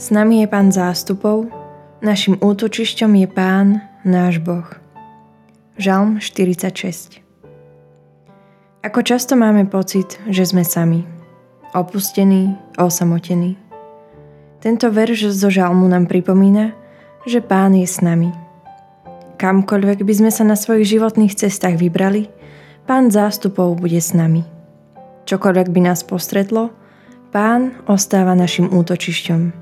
S nami je Pán zástupov, našim útočišťom je Pán, náš Boh. Žalm 46 Ako často máme pocit, že sme sami, opustení, osamotení. Tento verš zo žalmu nám pripomína, že Pán je s nami. Kamkoľvek by sme sa na svojich životných cestách vybrali, Pán zástupov bude s nami. Čokoľvek by nás postretlo, Pán ostáva našim útočišťom.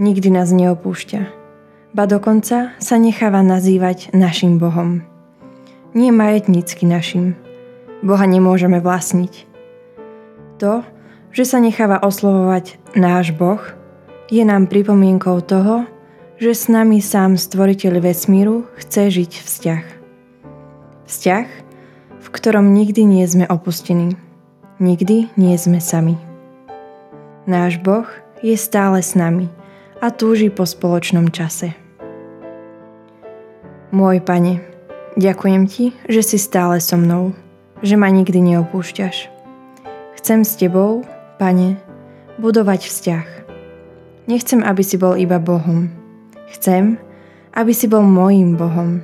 Nikdy nás neopúšťa, ba dokonca sa necháva nazývať našim Bohom. Nie majetnícky našim. Boha nemôžeme vlastniť. To, že sa necháva oslovovať náš Boh, je nám pripomienkou toho, že s nami sám stvoriteľ vesmíru chce žiť vzťah. Vzťah, v ktorom nikdy nie sme opustení. Nikdy nie sme sami. Náš Boh je stále s nami a túži po spoločnom čase. Môj Pane, ďakujem Ti, že si stále so mnou, že ma nikdy neopúšťaš. Chcem s Tebou, Pane, budovať vzťah. Nechcem, aby si bol iba Bohom. Chcem, aby si bol môjim Bohom.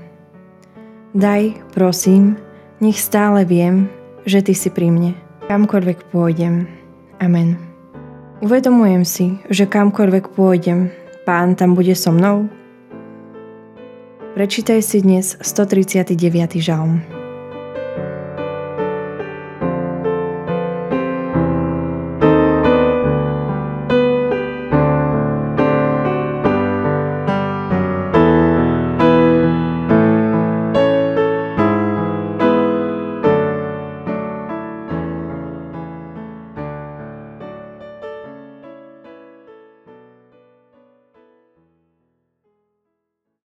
Daj, prosím, nech stále viem, že Ty si pri mne, kamkoľvek pôjdem. Amen. Uvedomujem si, že kamkoľvek pôjdem, Pán tam bude so mnou? Prečítaj si dnes 139. žalm.